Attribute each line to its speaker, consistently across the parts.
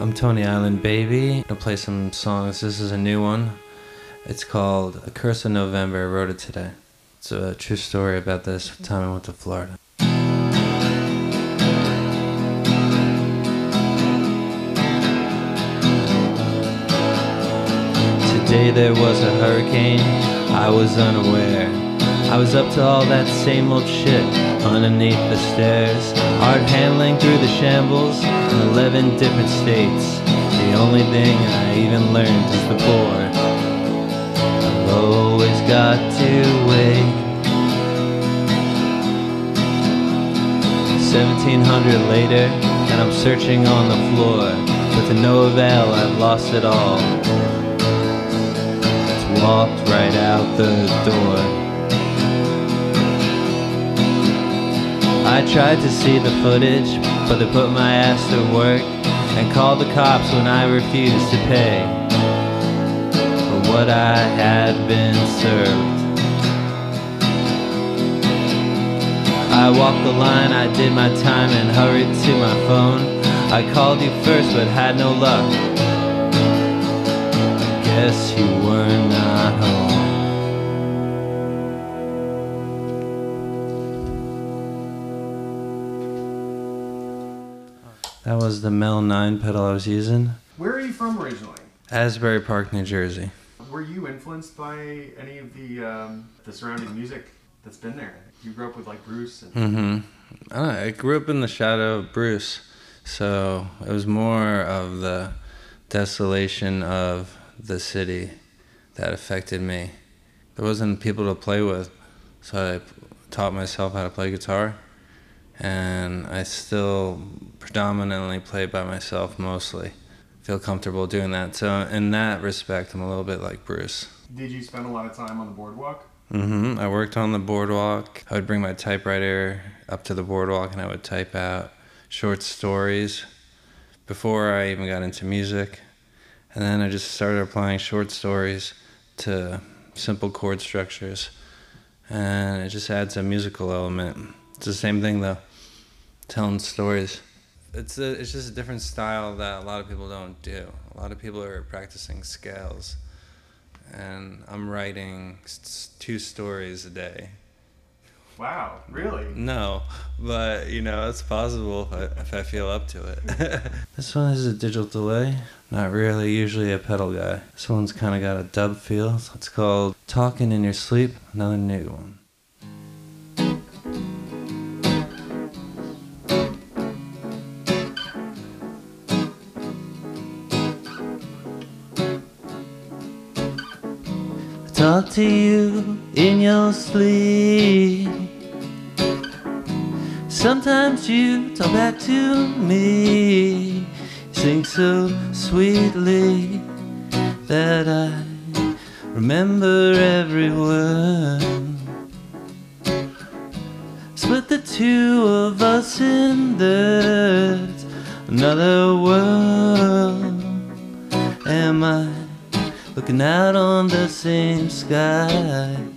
Speaker 1: I'm Tony Island Baby. I'll play some songs. This is a new one. It's called A Curse of November. I wrote it today. It's a true story about this time I went to Florida. Today there was a hurricane. I was unaware. I was up to all that same old shit underneath the stairs. Hard handling through the shambles in 11 different states. The only thing I even learned is the board. I've always got to wait. 1700 later, and I'm searching on the floor. But to no avail, I've lost it all. It's walked right out the door. I tried to see the footage, but they put my ass to work and called the cops when I refused to pay for what I had been served. I walked the line, I did my time and hurried to my phone. I called you first but had no luck. I guess you were not home. That was the Mel 9 pedal I was using.
Speaker 2: Where are you from originally?
Speaker 1: Asbury Park, New Jersey.
Speaker 2: Were you influenced by any of the um, the surrounding music that's been there? You grew up with like Bruce and
Speaker 1: Mm-hmm. I, I grew up in the shadow of Bruce, so it was more of the desolation of the city that affected me. There wasn't people to play with, so I taught myself how to play guitar, and I still predominantly play by myself mostly. Feel comfortable doing that. So in that respect, I'm a little bit like Bruce.
Speaker 2: did you spend a lot of time on the boardwalk?
Speaker 1: Mm hmm I worked on the boardwalk. I would bring my typewriter up to the boardwalk and I would type out short stories before I even got into music. And then I just started applying short stories to simple chord structures. And it just adds a musical element. It's the same thing though, telling stories. It's, a, it's just a different style that a lot of people don't do. A lot of people are practicing scales and I'm writing two stories a day.
Speaker 2: Wow, really?
Speaker 1: No, but you know it's possible if I, if I feel up to it. this one is a digital delay. Not really usually a pedal guy. This one's kind of got a dub feel. It's called "Talking in Your Sleep." Another new one. In your sleep. Sometimes you talk back to me. Sing so sweetly that I remember every word. Split the two of us in there's another world. Am I looking out on the same sky?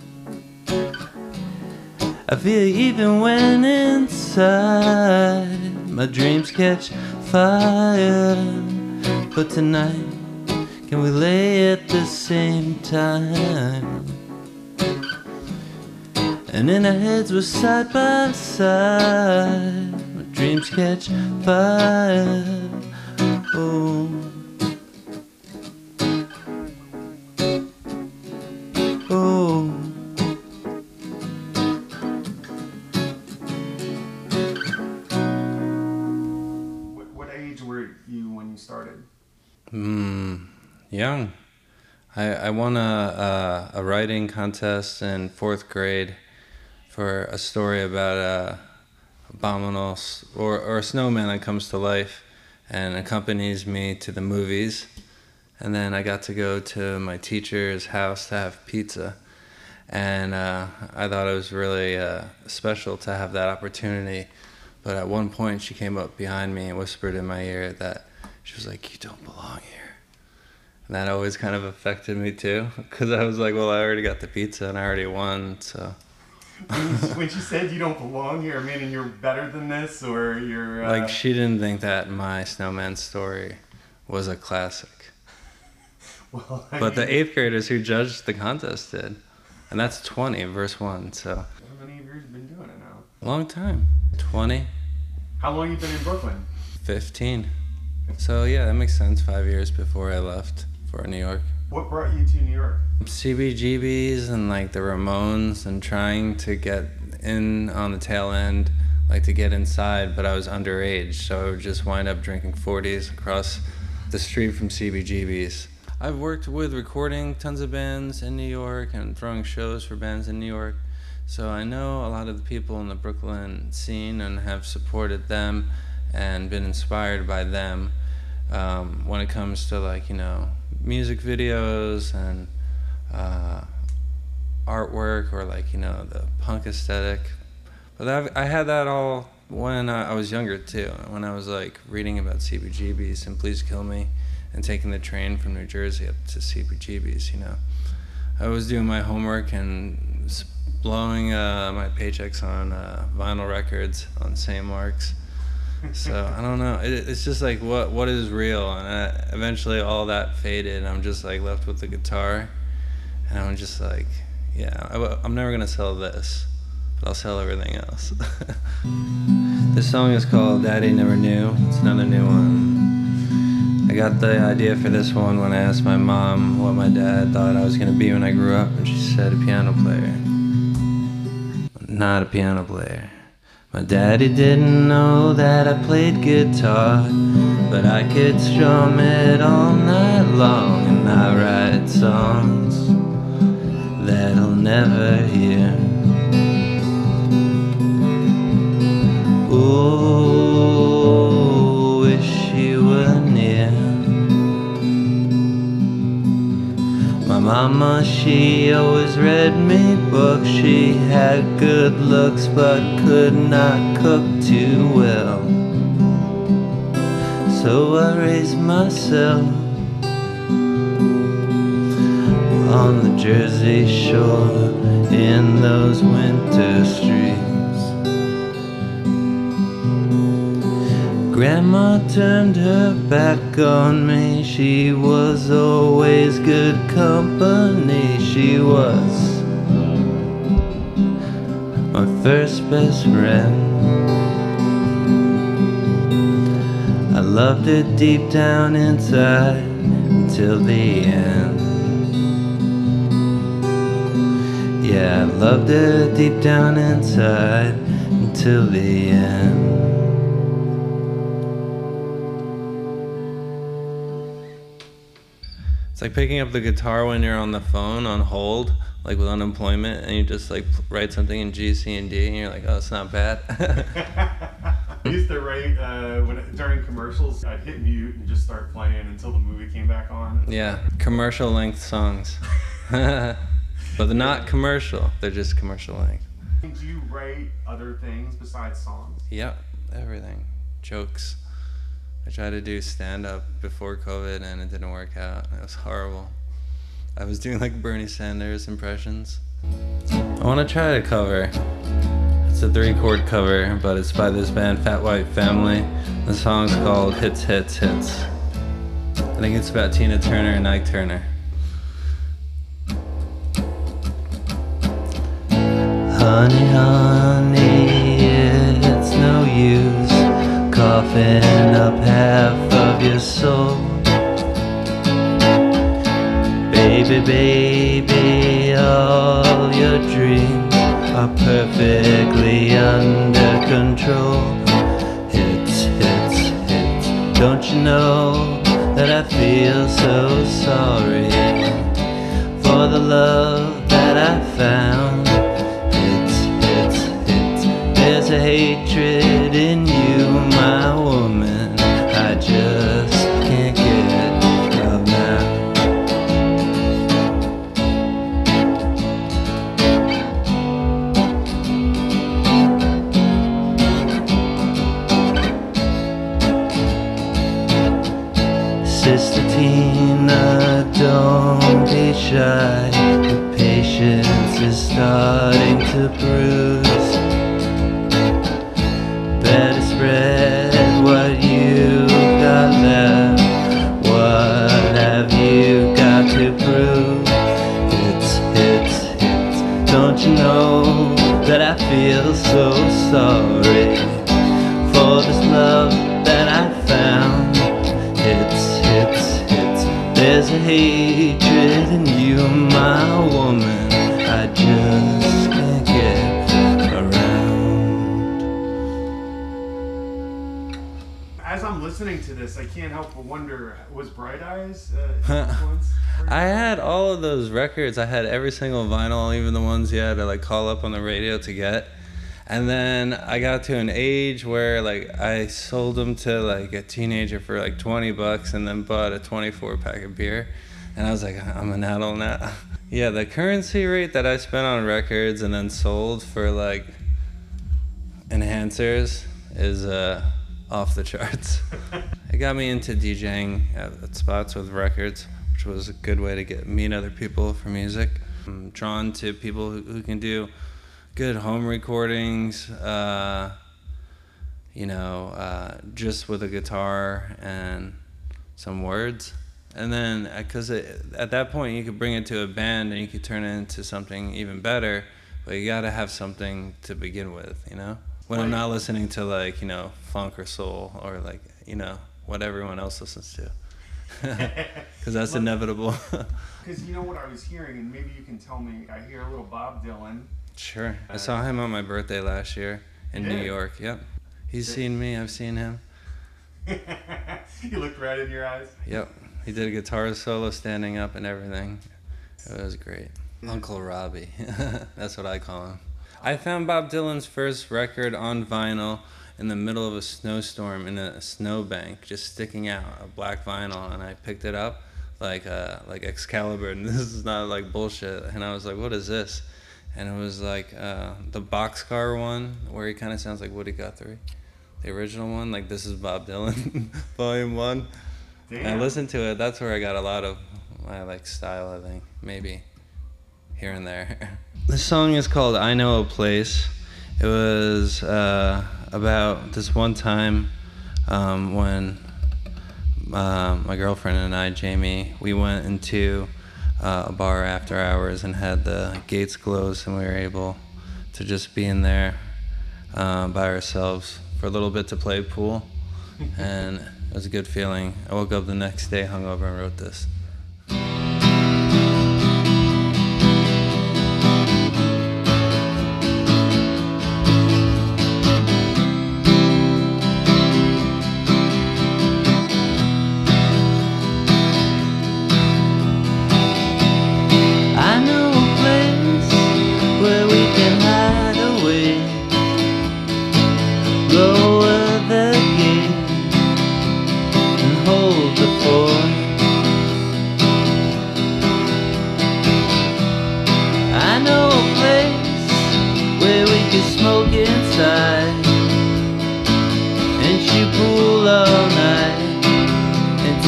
Speaker 1: I feel you even when inside my dreams catch fire. But tonight, can we lay at the same time? And in our heads we're side by side. My dreams catch fire. Oh. I, I won a, a, a writing contest in fourth grade for a story about a abominable or, or a snowman that comes to life and accompanies me to the movies. And then I got to go to my teacher's house to have pizza. And uh, I thought it was really uh, special to have that opportunity. But at one point, she came up behind me and whispered in my ear that she was like, You don't belong here. And that always kind of affected me too. Because I was like, Well, I already got the pizza and I already won. So,
Speaker 2: When she said you don't belong here, meaning you're better than this, or you're uh,
Speaker 1: like, she didn't think that my snowman story was a classic.
Speaker 2: Well, I
Speaker 1: But the eighth graders who judged the contest did. And that's 20, verse 1. So,
Speaker 2: How many of you have been doing it now?
Speaker 1: long time. 20,
Speaker 2: How long you been in Brooklyn?
Speaker 1: 15. So, yeah, that makes sense. Five years before I left for New York.
Speaker 2: What brought you to New York?
Speaker 1: CBGBs and like the Ramones and trying to get in on the tail end, like to get inside, but I was underage, so I would just wind up drinking 40s across the street from CBGBs. I've worked with recording tons of bands in New York and throwing shows for bands in New York, so I know a lot of the people in the Brooklyn scene and have supported them and been inspired by them um, when it comes to like you know music videos and uh, artwork or like you know the punk aesthetic. But I've, I had that all when I, was younger too. When I was like reading about CBGBs and Please Kill Me, and taking the train from New Jersey up to CBGBs. You know, I was doing my homework and blowing uh, my paychecks on uh, vinyl records on St. Mark's. So I don't know. It, it's just like what what is real, and uh eventually all that faded. And I'm just like left with the guitar, and I'm just like, yeah, I, am never gonna sell this, but I'll sell everything else. this song is called "Daddy Never Knew." It's another new one. I got the idea for this one when I asked my mom what my dad thought I was gonna be when I grew up, and she said a piano player. Not a piano player. My daddy didn't know that I played guitar, but I could strum it all night long, and I write songs that I'll never hear. Ooh, mama, she always read me books. She had good looks, but could not cook too well. So I raised myself on the Jersey shore in those winter streets. Grandma turned her back on me. She was always good company. She was my first best friend. I loved her deep down inside until the end. Yeah, I loved her deep down inside until the end. Like picking up the guitar when you're on the phone on hold, like with unemployment, and you just like write something in G, C, and D, and you're like, oh, it's not bad.
Speaker 2: I used to write uh, when during commercials. I'd hit mute and just start playing until the movie came back on.
Speaker 1: yeah, commercial length songs. but they're not commercial, they're just commercial length.
Speaker 2: Do you write other things besides songs?
Speaker 1: Yep, everything. Jokes. I tried to do stand up before COVID and it didn't work out. It was horrible. I was doing like Bernie Sanders impressions. I want to try to cover. It's a three chord cover, but it's by this band Fat White Family. The song's called Hits, Hits, Hits. I think it's about Tina Turner and Ike Turner. Honey, honey, it's no use coughing up half of your soul. Baby, baby, all your dreams are perfectly under control. Hits, hits, hits. Don't you know that I feel so sorry for the love that I found? Hits, hits, hits. There's a hatred Don't you know that I feel so sorry for this love that I found? It's, it's, it's, there's a hatred in you, my woman. I just can't get around.
Speaker 2: As I'm listening to this, I can't help but wonder was Bright Eyes uh, influenced?
Speaker 1: I had all of those records. I had every single vinyl, even the ones you had to like call up on the radio to get. And then I got to an age where like I sold them to like a teenager for like 20 bucks and then bought a 24 pack of beer. And I was like, I'm an adult now. yeah, the currency rate that I spent on records and then sold for like enhancers is uh, off the charts. it got me into DJing at, at spots with records, which was a good way to get meet other people for music. I'm drawn to people who, who can do good home recordings, uh, you know, uh, just with a guitar and some words. And then, because at that point, you could bring it to a band and you could turn it into something even better, but you gotta have something to begin with, you know? When I'm not listening to, like, you know, funk or soul or, like, you know, what everyone else listens to. Because that's inevitable.
Speaker 2: Because you know what I was hearing, and maybe you can tell me. I hear a little Bob Dylan.
Speaker 1: Sure. I
Speaker 2: Uh,
Speaker 1: saw him on my birthday last year in New? York. Yep. He's
Speaker 2: Did-
Speaker 1: seen me. I've seen him.
Speaker 2: he looked right in your eyes.
Speaker 1: Yep. He did a guitar solo standing up and everything. It was great. Uncle Robbie. That's what I call him. I found Bob Dylan's first record on vinyl in the middle of a snowstorm in a snowbank, just sticking out a black vinyl, and I picked it up like uh, like Excalibur, and this is not like bullshit. And I was like, "What is this?" And it was like uh, the boxcar one, where he kind of sounds like Woody Guthrie, the original one. Like this is Bob Dylan, Volume One. And I listened to it. That's where I got a lot of my like style. I think maybe here and there. The song is called "I Know a Place." It was uh, about this one time um, when uh, my girlfriend and I, Jamie, we went into uh, a bar after hours and had the gates closed, and we were able to just be in there uh, by ourselves for a little bit to play pool, and it was a good feeling. I woke up the next day hungover and wrote this.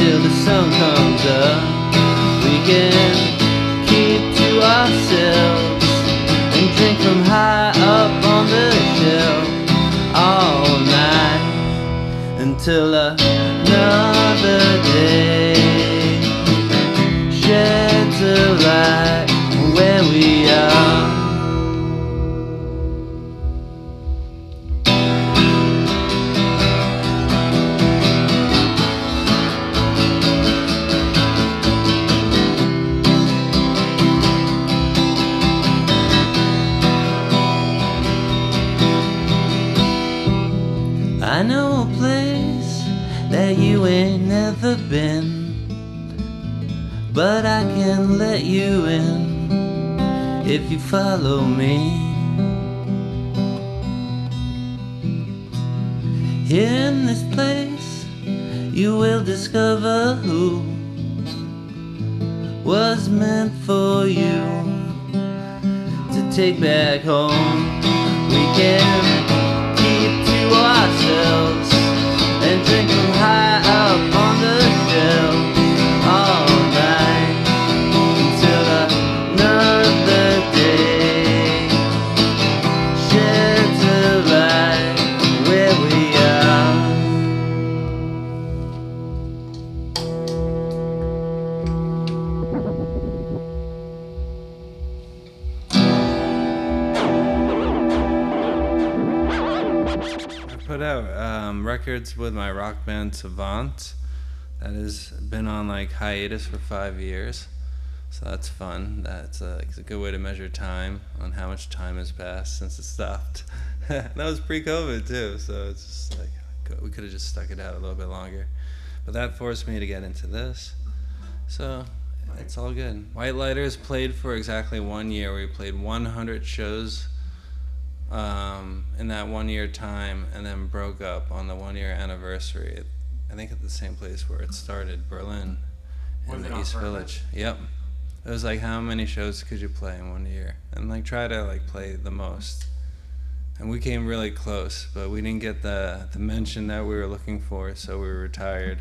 Speaker 1: Until the sun comes up. We can keep to ourselves and drink from high up on the shelf all night until another but I can let you in if you follow me. In this place, you will discover who was meant for you to take back home. We can keep to ourselves I put out um, records with my rock band Savant that has been on like hiatus for five years. So that's fun. That's a, it's a good way to measure time on how much time has passed since it stopped. that was pre-COVID too, so it's just like we could have just stuck it out a little bit longer. But that forced me to get into this. So it's all good. White Lighters played for exactly one year. We played 100 shows um, in that one year time and then broke up on the one year anniversary. I think at the same place where it started, Berlin, in the East? Village. Yep. It was like how many shows could you play in one year? And like try to like play the most. And we came really close, but we didn't get the the mention that we were looking for, so we retired.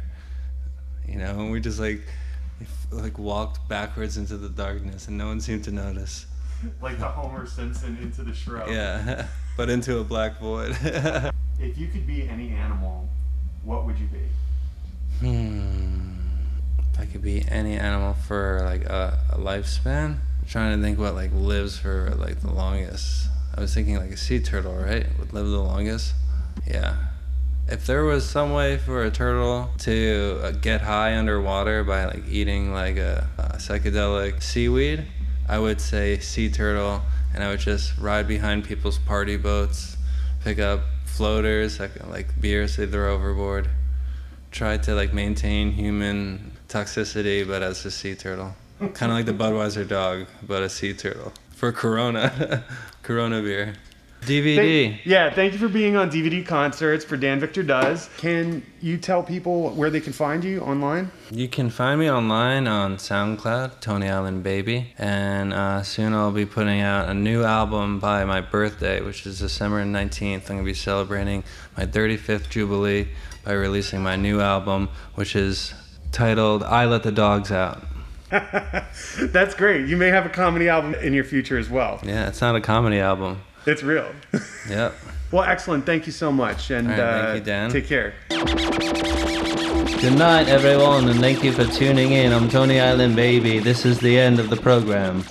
Speaker 1: You know, and we just like like walked backwards into the darkness and no one seemed to notice.
Speaker 2: Like the Homer Simpson into the shrub.
Speaker 1: Yeah, but into a black void.
Speaker 2: If you could be any animal, what would you be?
Speaker 1: hmm. If I could be any animal for like a, a lifespan, I'm trying to think what like lives for like the longest. I was thinking like a sea turtle, right? Would live the longest. Yeah. If there was some way for a turtle to uh, get high underwater by like eating like a, a psychedelic seaweed, I would say sea turtle, and I would just ride behind people's party boats, pick up floaters like, like beers they throw overboard, try to like maintain human toxicity, but as a sea turtle, kind of like the Budweiser dog, but a sea turtle. For Corona, Corona beer. DVD.
Speaker 2: Thank- yeah, thank you for being on DVD Concerts for Dan Victor Does. Can you tell people where they can find you online?
Speaker 1: You can find me online on SoundCloud, Tony Allen Baby, and uh, soon I'll be putting out a new album by my birthday, which is December 19th. I'm gonna be celebrating my 35th jubilee by releasing my new album, which is titled "I Let the Dogs Out."
Speaker 2: That's great. You may have a comedy album in your future as well.
Speaker 1: Yeah, it's not a comedy album.
Speaker 2: It's real.
Speaker 1: Yep.
Speaker 2: well, excellent. Thank you so much. And
Speaker 1: right, thank
Speaker 2: uh,
Speaker 1: you, Dan.
Speaker 2: take care.
Speaker 1: Good night, everyone, and thank you for tuning in. I'm Tony Island Baby. This is the end of the program.